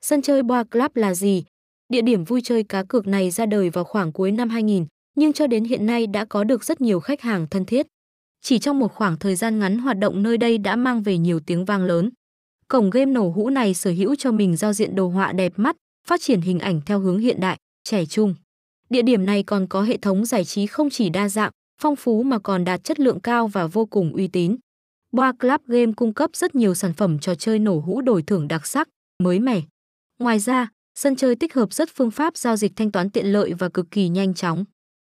Sân chơi Boa Club là gì? Địa điểm vui chơi cá cược này ra đời vào khoảng cuối năm 2000, nhưng cho đến hiện nay đã có được rất nhiều khách hàng thân thiết. Chỉ trong một khoảng thời gian ngắn hoạt động nơi đây đã mang về nhiều tiếng vang lớn. Cổng game nổ hũ này sở hữu cho mình giao diện đồ họa đẹp mắt, phát triển hình ảnh theo hướng hiện đại, trẻ trung. Địa điểm này còn có hệ thống giải trí không chỉ đa dạng, phong phú mà còn đạt chất lượng cao và vô cùng uy tín. Boa Club Game cung cấp rất nhiều sản phẩm trò chơi nổ hũ đổi thưởng đặc sắc, mới mẻ. Ngoài ra, sân chơi tích hợp rất phương pháp giao dịch thanh toán tiện lợi và cực kỳ nhanh chóng.